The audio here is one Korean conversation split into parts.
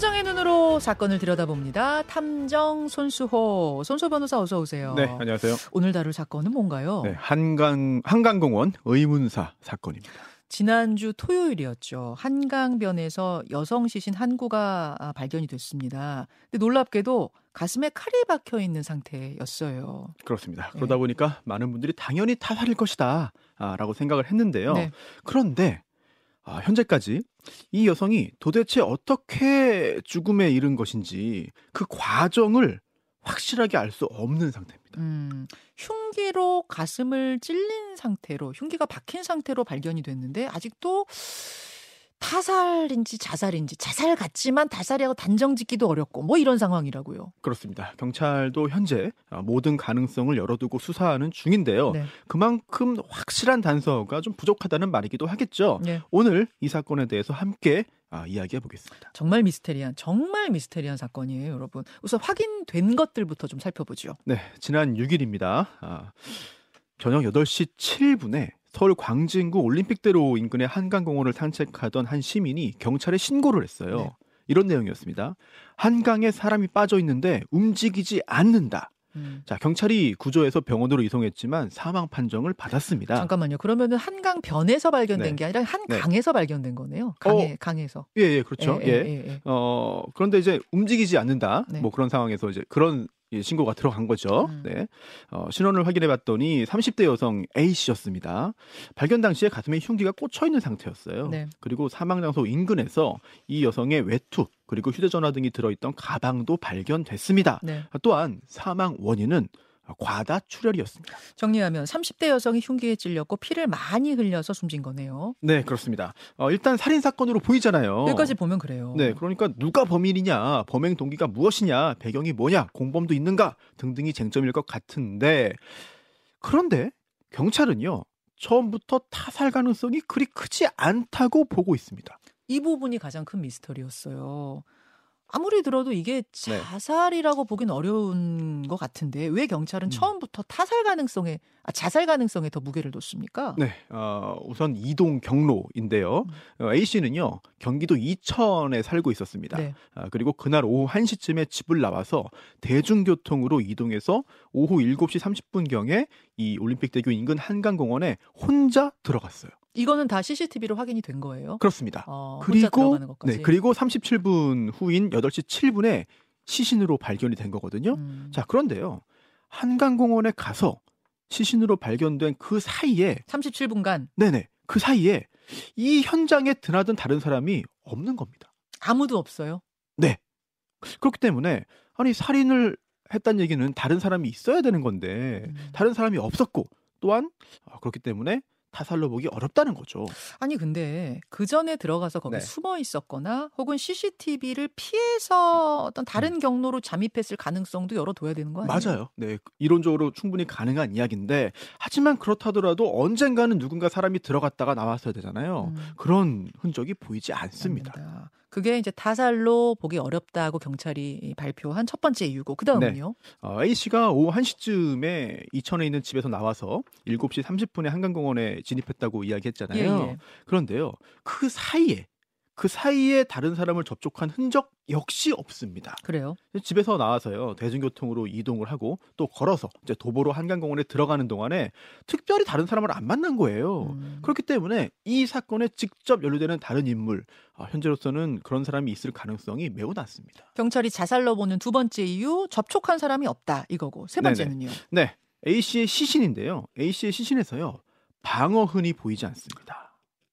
탐정의 눈으로 사건을 들여다봅니다. 탐정 손수호. 손수 변호사 어서 오세요. 네, 안녕하세요. 오늘 다룰 사건은 뭔가요? 네, 한강 한강공원 의문사 사건입니다. 지난주 토요일이었죠. 한강변에서 여성 시신 한 구가 아, 발견이 됐습니다. 근데 놀랍게도 가슴에 칼이 박혀 있는 상태였어요. 그렇습니다. 네. 그러다 보니까 많은 분들이 당연히 타살일 것이다 아, 라고 생각을 했는데요. 네. 그런데 아, 현재까지 이 여성이 도대체 어떻게 죽음에 이른 것인지 그 과정을 확실하게 알 수 없는 상태입니다. 음, 흉기로 가슴을 찔린 상태로 흉기가 박힌 상태로 발견이 됐는데 아직도 타살인지 자살인지 자살 같지만 타살이라고 단정짓기도 어렵고 뭐 이런 상황이라고요. 그렇습니다. 경찰도 현재 아, 모든 가능성을 열어두고 수사하는 중인데요. 네. 그만큼 확실한 단서가 좀 부족하다는 말이기도 하겠죠. 네. 오늘 이 사건에 대해서 함께 아, 이야기해 보겠습니다. 정말 미스테리한 정말 미스테리한 사건이에요, 여러분. 우선 확인된 것들부터 좀 살펴보죠. 네, 지난 6일입니다. 아, 저녁 8시 7분에 서울 광진구 올림픽대로 인근의 한강공원을 산책하던 한 시민이 경찰에 신고를 했어요. 네. 이런 내용이었습니다. 한강에 사람이 빠져 있는데 움직이지 않는다. 음. 자, 경찰이 구조해서 병원으로 이송했지만 사망 판정을 받았습니다. 잠깐만요. 그러면은 한강 변에서 발견된 네. 게 아니라 한강에서 발견된 거네요. 강에 강에서. 예, 예, 그렇죠. 예, 예. 예, 예, 예. 어, 그런데 이제 움직이지 않는다. 네. 뭐 그런 상황에서 이제 그런 예, 신고가 들어간 거죠. 음. 네. 어, 신원을 확인해 봤더니 30대 여성 A 씨였습니다. 발견 당시에 가슴에 흉기가 꽂혀 있는 상태였어요. 네. 그리고 사망 장소 인근에서 이 여성의 외투 그리고 휴대전화 등이 들어있던 가방도 발견됐습니다. 네. 또한 사망 원인은 과다 출혈이었습니다. 정리하면 30대 여성이 흉기에 찔렸고 피를 많이 흘려서 숨진 거네요. 네, 그렇습니다. 어, 일단 살인 사건으로 보이잖아요. 여기까지 보면 그래요. 네, 그러니까 누가 범인이냐, 범행 동기가 무엇이냐, 배경이 뭐냐, 공범도 있는가 등등이 쟁점일 것 같은데 그런데 경찰은요 처음부터 타살 가능성이 그리 크지 않다고 보고 있습니다. 이 부분이 가장 큰 미스터리였어요. 아무리 들어도 이게 네. 자살이라고 보긴 어려운 것 같은데 왜 경찰은 음. 처음부터 타살 가능성에 아, 자살 가능성에 더 무게를 뒀습니까? 네, 어, 우선 이동 경로인데요. 음. 어, A 씨는요 경기도 이천에 살고 있었습니다. 네. 아, 그리고 그날 오후 1시쯤에 집을 나와서 대중교통으로 이동해서 오후 7시 30분 경에 이 올림픽 대교 인근 한강공원에 혼자 들어갔어요. 이거는 다 CCTV로 확인이 된 거예요. 그렇습니다. 어, 그리고. 네, 그리고 37분 후인 8시 7분에 시신으로 발견이 된 거거든요. 음. 자, 그런데요. 한강공원에 가서 시신으로 발견된 그 사이에 37분간 네네. 그 사이에 이 현장에 드나든 다른 사람이 없는 겁니다. 아무도 없어요. 네. 그렇기 때문에 아니 살인을 했다는 얘기는 다른 사람이 있어야 되는 건데 음. 다른 사람이 없었고 또한 아, 그렇기 때문에 타살로 보기 어렵다는 거죠. 아니 근데 그 전에 들어가서 거기 네. 숨어 있었거나 혹은 CCTV를 피해서 어떤 다른 경로로 잠입했을 가능성도 열어둬야 되는 거 아니에요? 음. 맞아요. 네, 이론적으로 충분히 가능한 이야기인데 하지만 그렇다더라도 언젠가는 누군가 사람이 들어갔다가 나왔어야 되잖아요. 음. 그런 흔적이 보이지 않습니다. 않는다. 그게 이제 타살로 보기 어렵다고 경찰이 발표한 첫 번째 이유고 그 다음은요. 어, A 씨가 오후 1시쯤에 이천에 있는 집에서 나와서 7시 30분에 한강공원에 진입했다고 이야기했잖아요. 예, 예. 그런데요. 그 사이에 그 사이에 다른 사람을 접촉한 흔적 역시 없습니다. 그래요. 집에서 나와서요 대중교통으로 이동을 하고 또 걸어서 이제 도보로 한강공원에 들어가는 동안에 특별히 다른 사람을 안 만난 거예요. 음. 그렇기 때문에 이 사건에 직접 연루되는 다른 인물 아, 현재로서는 그런 사람이 있을 가능성이 매우 낮습니다. 경찰이 자살로 보는 두 번째 이유 접촉한 사람이 없다 이거고 세 네네. 번째는요. 네, A 씨의 시신인데요. A 씨의 시신에서요 방어흔이 보이지 않습니다.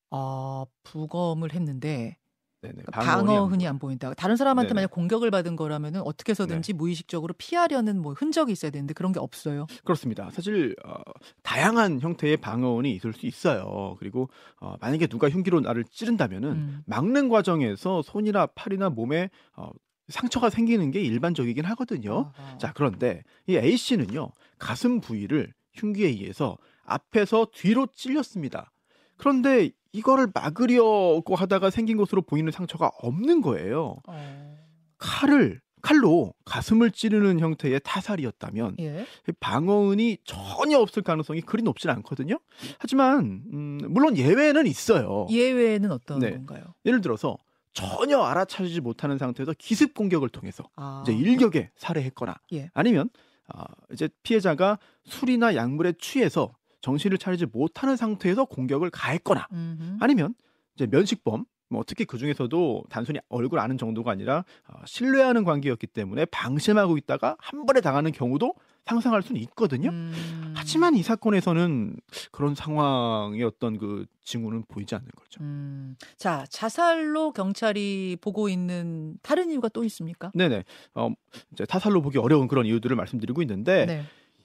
아 부검을 했는데 네네, 방어흔이 안 보인다. 다른 사람한테 네네. 만약 공격을 받은 거라면은 어떻게 해서든지 무의식적으로 피하려는 뭐 흔적이 있어야 되는데 그런 게 없어요. 그렇습니다. 사실 어, 다양한 형태의 방어흔이 있을 수 있어요. 그리고 어, 만약에 누가 흉기로 나를 찌른다면은 음. 막는 과정에서 손이나 팔이나 몸에 어, 상처가 생기는 게 일반적이긴 하거든요. 아하. 자, 그런데 이 A 씨는요, 가슴 부위를 흉기에 의해서 앞에서 뒤로 찔렸습니다. 그런데 이거를 막으려고 하다가 생긴 것으로 보이는 상처가 없는 거예요. 어. 칼을 칼로 가슴을 찌르는 형태의 타살이었다면 예. 방어운이 전혀 없을 가능성이 그리 높진 않거든요. 하지만 음, 물론 예외는 있어요. 예외는 어떤 네. 건가요? 예를 들어서 전혀 알아차리지 못하는 상태에서 기습 공격을 통해서 아. 이제 일격에 살해했거나 예. 아니면 아, 이제 피해자가 술이나 약물에 취해서 정신을 차리지 못하는 상태에서 공격을 가했거나 음흠. 아니면 이제 면식범 뭐 특히 그 중에서도 단순히 얼굴 아는 정도가 아니라 어, 신뢰하는 관계였기 때문에 방심하고 있다가 한 번에 당하는 경우도 상상할 수는 있거든요. 음. 하지만 이 사건에서는 그런 상황의 어떤 그 징후는 보이지 않는 거죠. 음. 자, 자살로 경찰이 보고 있는 다른 이유가 또 있습니까? 네네. 어, 이제 타살로 보기 어려운 그런 이유들을 말씀드리고 있는데 네.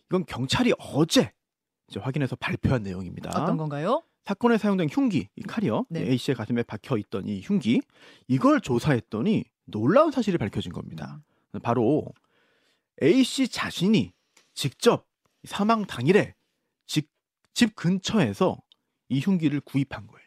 이건 경찰이 어제 확인해서 발표한 내용입니다. 어떤 건가요? 사건에 사용된 흉기, 이 칼이요. 네. A 씨의 가슴에 박혀 있던 이 흉기, 이걸 조사했더니 놀라운 사실이 밝혀진 겁니다. 바로 A 씨 자신이 직접 사망 당일에 집, 집 근처에서 이 흉기를 구입한 거예요.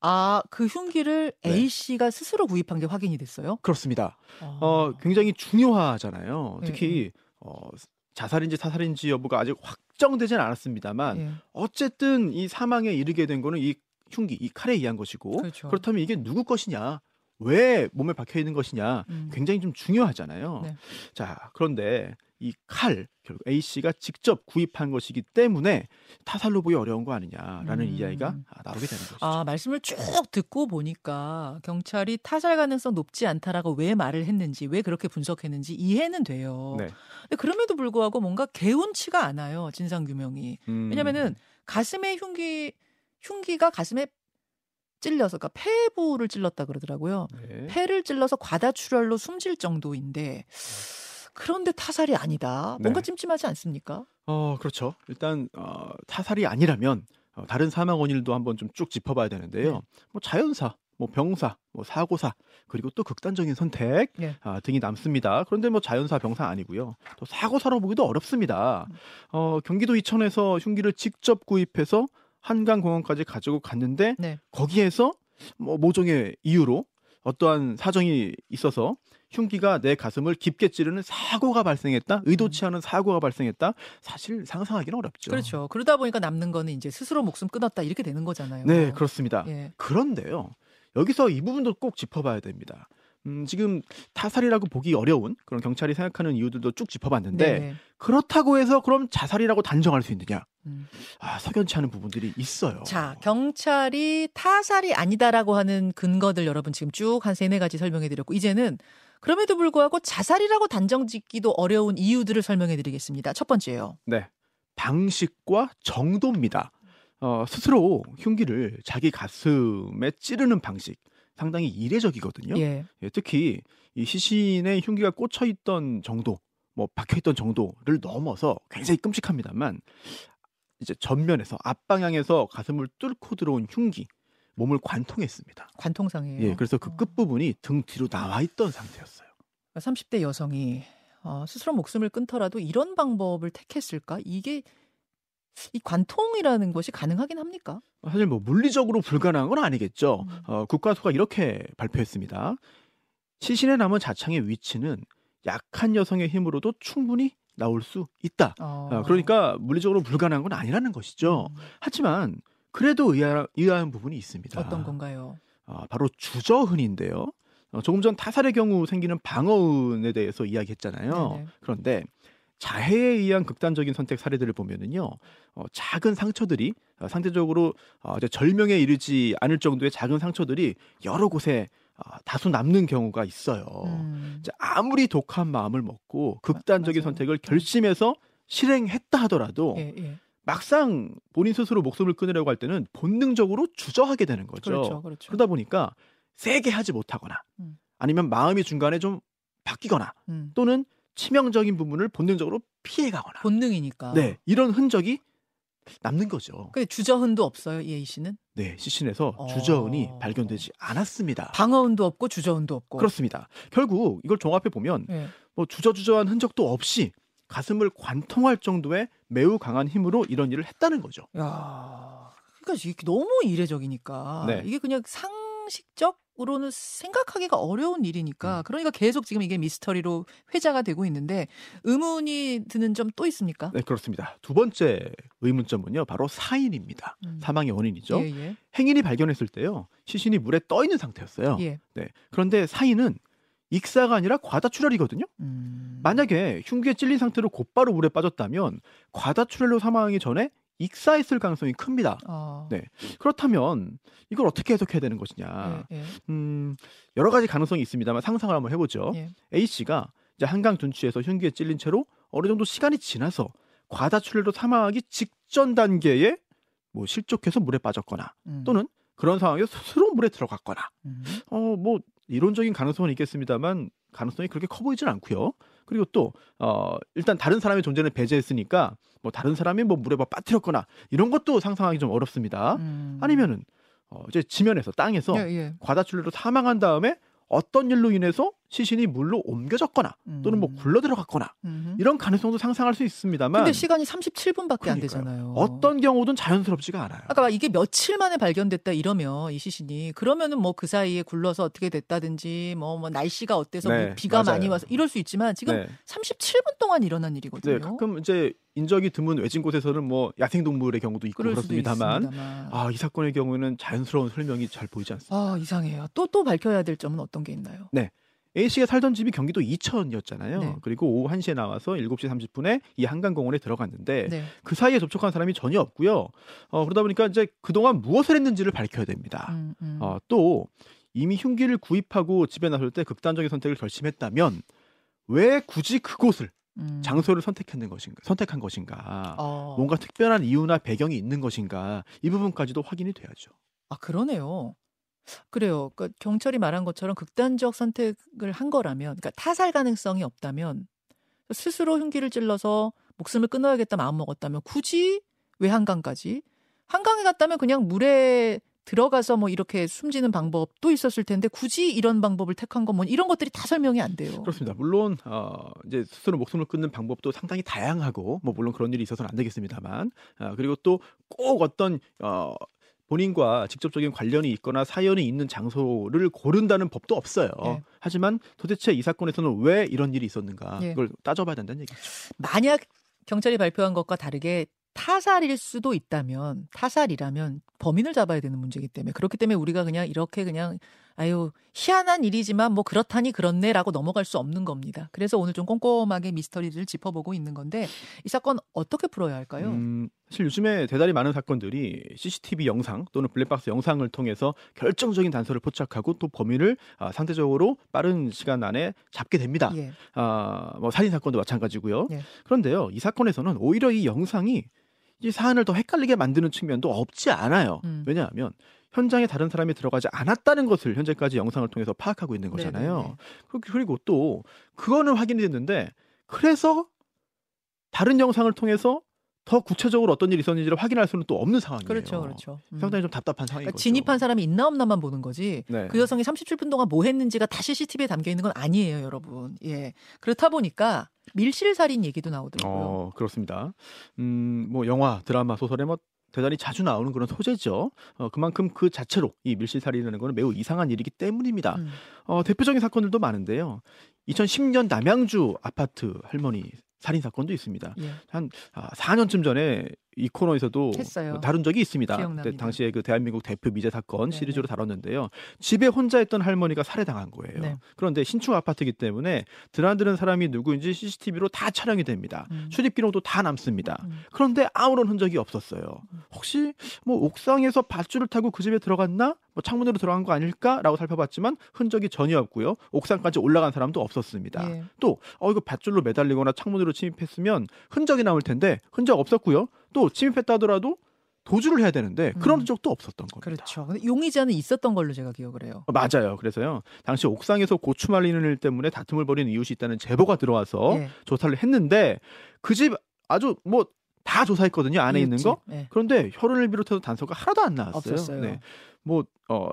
아, 그 흉기를 네. A 씨가 스스로 구입한 게 확인이 됐어요? 그렇습니다. 아. 어, 굉장히 중요하잖아요. 예, 특히 어, 자살인지 타살인지 여부가 아직 확 정되진 않았습니다만 예. 어쨌든 이 사망에 이르게 된 거는 이 흉기, 이 칼에 의한 것이고 그렇죠. 그렇다면 이게 누구 것이냐, 왜 몸에 박혀 있는 것이냐, 음. 굉장히 좀 중요하잖아요. 네. 자, 그런데 이 칼 결국 A 씨가 직접 구입한 것이기 때문에 타살로 보기 어려운 거 아니냐라는 음. 이야기가 아, 나오게 되는 것이죠. 아, 말씀을 쭉 듣고 보니까 경찰이 타살 가능성 높지 않다라고 왜 말을 했는지, 왜 그렇게 분석했는지 이해는 돼요. 네. 근데 그럼에도 불구하고 뭔가 개운치가 않아요, 진상 규명이. 음, 왜냐면은 가슴에 흉기 흉기가 가슴에 찔려서 그러니까 폐부를 찔렀다 그러더라고요. 네. 폐를 찔러서 과다출혈로 숨질 정도인데 그런데 타살이 아니다. 뭔가 네. 찜찜하지 않습니까? 어, 그렇죠. 일단 어, 타살이 아니라면 어, 다른 사망 원인도 한번 좀 쭉 짚어봐야 되는데요. 네. 뭐 자연사, 뭐 병사, 뭐 사고사, 그리고 또 극단적인 선택 예. 아, 등이 남습니다. 그런데 뭐 자연사, 병사 아니고요. 또 사고사로 보기도 어렵습니다. 어, 경기도 이천에서 흉기를 직접 구입해서 한강공원까지 가지고 갔는데 네. 거기에서 뭐 모종의 이유로 어떠한 사정이 있어서 흉기가 내 가슴을 깊게 찌르는 사고가 발생했다. 의도치 않은 사고가 발생했다. 사실 상상하기는 어렵죠. 음. 그렇죠. 그러다 보니까 남는 거는 이제 스스로 목숨 끊었다 이렇게 되는 거잖아요. 네, 그렇습니다. 예. 그런데요. 여기서 이 부분도 꼭 짚어봐야 됩니다. 음, 지금 타살이라고 보기 어려운 그런 경찰이 생각하는 이유들도 쭉 짚어봤는데 네. 그렇다고 해서 그럼 자살이라고 단정할 수 있느냐? 음. 아, 석연치 않은 부분들이 있어요. 자, 경찰이 타살이 아니다라고 하는 근거들 여러분 지금 쭉 한 세네 가지 설명해 드렸고 이제는 그럼에도 불구하고 자살이라고 단정 짓기도 어려운 이유들을 설명해 드리겠습니다. 첫 번째요. 네. 방식과 정도입니다. 어, 스스로 흉기를 자기 가슴에 찌르는 방식 상당히 이례적이거든요. 예. 예, 특히 이 시신에 흉기가 꽂혀 있던 정도, 뭐 박혀 있던 정도를 넘어서 굉장히 끔찍합니다만 이제 전면에서 앞방향에서 가슴을 뚫고 들어온 흉기 몸을 관통했습니다. 관통상이에요. 예, 그래서 그 어. 끝부분이 등 뒤로 나와 있던 상태였어요. 30대 여성이 어, 스스로 목숨을 끊더라도 이런 방법을 택했을까? 이게 이 관통이라는 것이 가능하긴 합니까? 사실 뭐 물리적으로 불가능한 건 아니겠죠. 음. 어, 국가수가 이렇게 발표했습니다. 시신에 남은 자창의 위치는 약한 여성의 힘으로도 충분히 나올 수 있다. 어. 어, 그러니까 물리적으로 불가능한 건 아니라는 것이죠. 음. 하지만 그래도 의아, 의아한 부분이 있습니다. 어떤 건가요? 어, 바로 주저흔인데요. 어, 조금 전 타살의 경우 생기는 방어흔에 대해서 이야기했잖아요. 네네. 그런데 자해에 의한 극단적인 선택 사례들을 보면은요, 어, 작은 상처들이 어, 상대적으로 어, 절명에 이르지 않을 정도의 작은 상처들이 여러 곳에 어, 다수 남는 경우가 있어요. 음. 아무리 독한 마음을 먹고 극단적인 맞아요. 선택을 결심해서 실행했다 하더라도 예, 예. 막상 본인 스스로 목숨을 끊으려고 할 때는 본능적으로 주저하게 되는 거죠. 그렇죠, 그렇죠. 그러다 보니까 세게 하지 못하거나 음. 아니면 마음이 중간에 좀 바뀌거나 음. 또는 치명적인 부분을 본능적으로 피해가거나 본능이니까. 네 이런 흔적이 남는 거죠. 근데 주저흔도 없어요, 이 A 씨는? 네 시신에서 어. 주저흔이 발견되지 않았습니다. 방어흔도 없고 주저흔도 없고. 그렇습니다. 결국 이걸 종합해 보면 예. 뭐 주저주저한 흔적도 없이 가슴을 관통할 정도의 매우 강한 힘으로 이런 일을 했다는 거죠. 야, 그러니까 이게 너무 이례적이니까 네. 이게 그냥 상식적 으로는 생각하기가 어려운 일이니까 그러니까 계속 지금 이게 미스터리로 회자가 되고 있는데 의문이 드는 점 또 있습니까? 네, 그렇습니다. 두 번째 의문점은요, 바로 사인입니다. 음. 사망의 원인이죠. 예, 예. 행인이 발견했을 때요, 시신이 물에 떠 있는 상태였어요. 예. 네. 그런데 사인은 익사가 아니라 과다출혈이거든요. 음. 만약에 흉기에 찔린 상태로 곧바로 물에 빠졌다면 과다출혈로 사망하기 전에 익사했을 가능성이 큽니다. 어. 네. 그렇다면 이걸 어떻게 해석해야 되는 것이냐? 예, 예. 음, 여러 가지 가능성이 있습니다만 상상을 한번 해보죠. 예. A 씨가 이제 한강 둔치에서 흉기에 찔린 채로 어느 정도 시간이 지나서 과다출혈로 사망하기 직전 단계에 뭐 실족해서 물에 빠졌거나 음. 또는 그런 상황에서 스스로 물에 들어갔거나 음. 어뭐 이론적인 가능성은 있겠습니다만 가능성이 그렇게 커 보이진 않고요. 그리고 또 어 일단 다른 사람의 존재는 배제했으니까 뭐 다른 사람이 뭐 물에 막 빠뜨렸거나 이런 것도 상상하기 좀 어렵습니다. 음. 아니면은 어 이제 지면에서 땅에서 예, 예. 과다출혈로 사망한 다음에 어떤 일로 인해서 시신이 물로 옮겨졌거나 또는 뭐 음. 굴러 들어갔거나 음흠. 이런 가능성도 상상할 수 있습니다만 근데 시간이 37분밖에 안 그러니까요. 되잖아요. 어떤 경우든 자연스럽지가 않아요. 아까 막 이게 며칠 만에 발견됐다 이러면 이 시신이 그러면은 뭐 그 사이에 굴러서 어떻게 됐다든지 뭐, 뭐 날씨가 어때서 네, 뭐 비가 맞아요. 많이 와서 이럴 수 있지만 지금 네. 37분 동안 일어난 일이거든요. 네, 가끔 이제 인적이 드문 외진 곳에서는 뭐 야생 동물의 경우도 있고 그렇습니다만. 아, 이 사건의 경우에는 자연스러운 설명이 잘 보이지 않습니다. 아, 이상해요. 또또 밝혀야 될 점은 어떤 게 있나요? A 씨가 살던 집이 경기도 이천이었잖아요. 네. 그리고 오후 1시에 나와서 7시 30분에 이 한강공원에 들어갔는데 네. 그 사이에 접촉한 사람이 전혀 없고요. 어, 그러다 보니까 이제 그동안 무엇을 했는지를 밝혀야 됩니다. 음, 음. 어, 또 이미 흉기를 구입하고 집에 나설 때 극단적인 선택을 결심했다면 왜 굳이 그곳을 음. 장소를 선택했는 것인가? 선택한 것인가? 어. 뭔가 특별한 이유나 배경이 있는 것인가? 이 부분까지도 확인이 돼야죠. 아, 그러네요. 그래요. 그러니까 경찰이 말한 것처럼 극단적 선택을 한 거라면, 그러니까 타살 가능성이 없다면 스스로 흉기를 찔러서 목숨을 끊어야겠다 마음 먹었다면 굳이 왜 한강까지? 한강에 갔다면 그냥 물에 들어가서 뭐 이렇게 숨지는 방법도 있었을 텐데 굳이 이런 방법을 택한 건뭐 이런 것들이 다 설명이 안 돼요. 그렇습니다. 물론 어, 이제 스스로 목숨을 끊는 방법도 상당히 다양하고 뭐 물론 그런 일이 있어서는 안 되겠습니다만 아, 그리고 또 꼭 어떤 어, 본인과 직접적인 관련이 있거나 사연이 있는 장소를 고른다는 법도 없어요. 예. 하지만 도대체 이 사건에서는 왜 이런 일이 있었는가 예. 이걸 따져봐야 된다는 얘기죠. 만약 경찰이 발표한 것과 다르게 타살일 수도 있다면 타살이라면 범인을 잡아야 되는 문제이기 때문에 그렇기 때문에 우리가 그냥 이렇게 그냥 아유 희한한 일이지만 뭐 그렇다니 그렇네라고 넘어갈 수 없는 겁니다. 그래서 오늘 좀 꼼꼼하게 미스터리를 짚어보고 있는 건데 이 사건 어떻게 풀어야 할까요? 음, 사실 요즘에 대단히 많은 사건들이 CCTV 영상 또는 블랙박스 영상을 통해서 결정적인 단서를 포착하고 또 범인을 아, 상대적으로 빠른 시간 안에 잡게 됩니다. 예. 아, 뭐 살인 사건도 마찬가지고요. 예. 그런데요, 이 사건에서는 오히려 이 영상이 이 사안을 더 헷갈리게 만드는 측면도 없지 않아요. 음. 왜냐하면 현장에 다른 사람이 들어가지 않았다는 것을 현재까지 영상을 통해서 파악하고 있는 네네네. 거잖아요. 그리고- 그리고 또 그거는 확인이 됐는데 그래서 다른 영상을 통해서 더 구체적으로 어떤 일이 있었는지를 확인할 수는 또 없는 상황이에요. 그렇죠, 그렇죠. 음. 상당히 좀 답답한 상황인 그러니까. 진입한 사람이 있나 없나만 보는 거지. 네. 그 여성이 37분 동안 뭐 했는지가 다 CCTV에 담겨 있는 건 아니에요, 여러분. 예. 그렇다 보니까 밀실 살인 얘기도 나오더라고요. 어, 그렇습니다. 음, 뭐 영화, 드라마, 소설에 뭐 대단히 자주 나오는 그런 소재죠. 어, 그만큼 그 자체로 이 밀실살인이라는 거는 매우 이상한 일이기 때문입니다. 음. 어, 대표적인 사건들도 많은데요. 2010년 남양주 아파트 할머니 살인 사건도 있습니다. 예. 한 아, 4년쯤 전에 이 코너에서도 했어요. 다룬 적이 있습니다. 기억납니다. 그때 당시에 그 대한민국 대표 미제 사건 네네. 시리즈로 다뤘는데요. 집에 혼자 있던 할머니가 살해당한 거예요. 네. 그런데 신축 아파트이기 때문에 드나드는 사람이 누구인지 CCTV로 다 촬영이 됩니다. 음. 출입 기록도 다 남습니다. 음. 그런데 아무런 흔적이 없었어요. 혹시 뭐 옥상에서 밧줄을 타고 그 집에 들어갔나? 뭐 창문으로 들어간 거 아닐까라고 살펴봤지만 흔적이 전혀 없고요. 옥상까지 올라간 사람도 없었습니다. 예. 또 어 이거 밧줄로 매달리거나 창문으로 침입했으면 흔적이 남을 텐데 흔적 없었고요. 또 침입했다 하더라도 도주를 해야 되는데 그런 음. 흔적도 없었던 겁니다. 그렇죠. 근데 용의자는 있었던 걸로 제가 기억을 해요. 어, 맞아요. 그래서요. 당시 옥상에서 고추 말리는 일 때문에 다툼을 벌이는 이웃이 있다는 제보가 들어와서 예. 조사를 했는데 그 집 아주 뭐 다 조사했거든요. 안에 있는 거. 이웃집. 예. 그런데 혈흔을 비롯해서 단서가 하나도 안 나왔어요. 없었어요. 네. 뭐 어,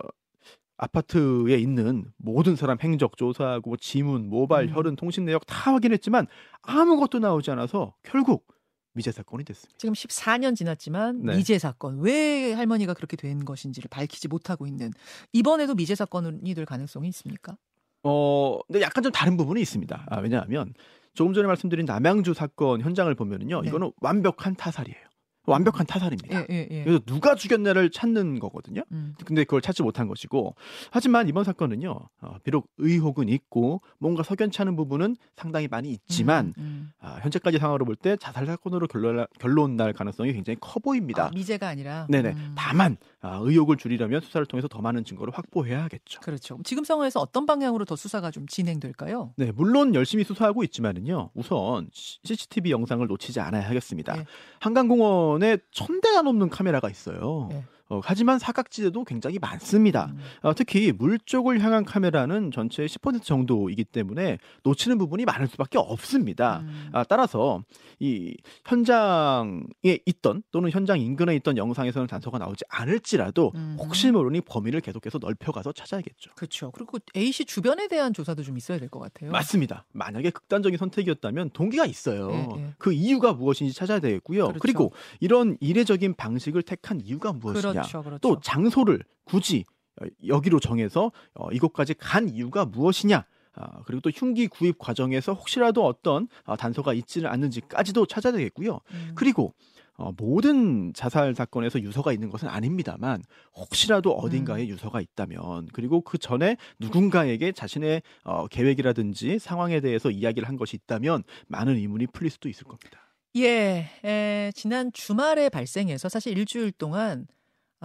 아파트에 있는 모든 사람 행적 조사하고 뭐 지문, 모바일, 음. 혈흔, 통신 내역 다 확인했지만 아무것도 나오지 않아서 결국 미제 사건이 됐습니다. 지금 14년 지났지만 네. 미제 사건 왜 할머니가 그렇게 된 것인지를 밝히지 못하고 있는 이번에도 미제 사건이 될 가능성이 있습니까? 어, 근데 약간 좀 다른 부분이 있습니다. 아, 왜냐하면 조금 전에 말씀드린 남양주 사건 현장을 보면은요, 네. 이거는 완벽한 타살이에요. 완벽한 타살입니다. 예, 예, 예. 그래서 누가 죽였냐를 찾는 거거든요. 음. 근데 그걸 찾지 못한 것이고 하지만 이번 사건은요 어, 비록 의혹은 있고 뭔가 석연치 않은 부분은 상당히 많이 있지만 음, 음. 아, 현재까지 상황으로 볼 때 자살 사건으로 결론, 결론 날 가능성이 굉장히 커 보입니다. 아, 미제가 아니라 네네. 음. 다만 아, 의혹을 줄이려면 수사를 통해서 더 많은 증거를 확보해야겠죠. 그렇죠. 지금 상황에서 어떤 방향으로 더 수사가 좀 진행될까요? 네, 물론 열심히 수사하고 있지만은요. 우선 CCTV 영상을 놓치지 않아야 하겠습니다. 네. 한강공원에 천 대가 넘는 카메라가 있어요. 네. 어, 하지만 사각지대도 굉장히 많습니다. 음. 어, 특히 물 쪽을 향한 카메라는 전체의 10% 정도이기 때문에 놓치는 부분이 많을 수밖에 없습니다. 음. 아, 따라서 이 현장에 있던 또는 현장 인근에 있던 영상에서는 단서가 나오지 않을지라도 음. 혹시 모르니 범위를 계속해서 넓혀가서 찾아야겠죠. 그렇죠. 그리고 A 씨 주변에 대한 조사도 좀 있어야 될 것 같아요. 맞습니다. 만약에 극단적인 선택이었다면 동기가 있어요. 예, 예. 그 이유가 무엇인지 찾아야 되겠고요. 그렇죠. 그리고 이런 이례적인 방식을 택한 이유가 무엇이냐. 그렇죠, 그렇죠. 또 장소를 굳이 어, 여기로 정해서 어, 이곳까지 간 이유가 무엇이냐. 아, 그리고 또 흉기 구입 과정에서 혹시라도 어떤 아, 단서가 있지는 않는지까지도 찾아야 되겠고요. 음. 그리고 어, 모든 자살 사건에서 유서가 있는 것은 아닙니다만 혹시라도 어딘가에 음. 유서가 있다면 그리고 그 전에 누군가에게 자신의 어, 계획이라든지 상황에 대해서 이야기를 한 것이 있다면 많은 의문이 풀릴 수도 있을 겁니다. 예, 에, 지난 주말에 발생해서 사실 일주일 동안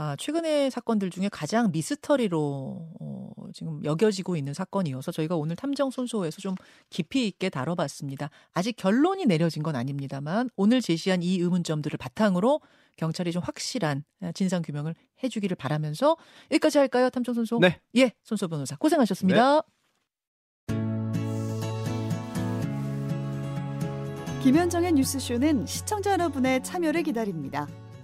아, 최근의 사건들 중에 가장 미스터리로 어, 지금 여겨지고 있는 사건이어서 저희가 오늘 탐정 손소에서 좀 깊이 있게 다뤄봤습니다. 아직 결론이 내려진 건 아닙니다만 오늘 제시한 이 의문점들을 바탕으로 경찰이 좀 확실한 진상 규명을 해주기를 바라면서 여기까지 할까요, 탐정 손소? 네. 예, 손소 변호사 고생하셨습니다. 김현정의 뉴스쇼는 시청자 여러분의 참여를 기다립니다.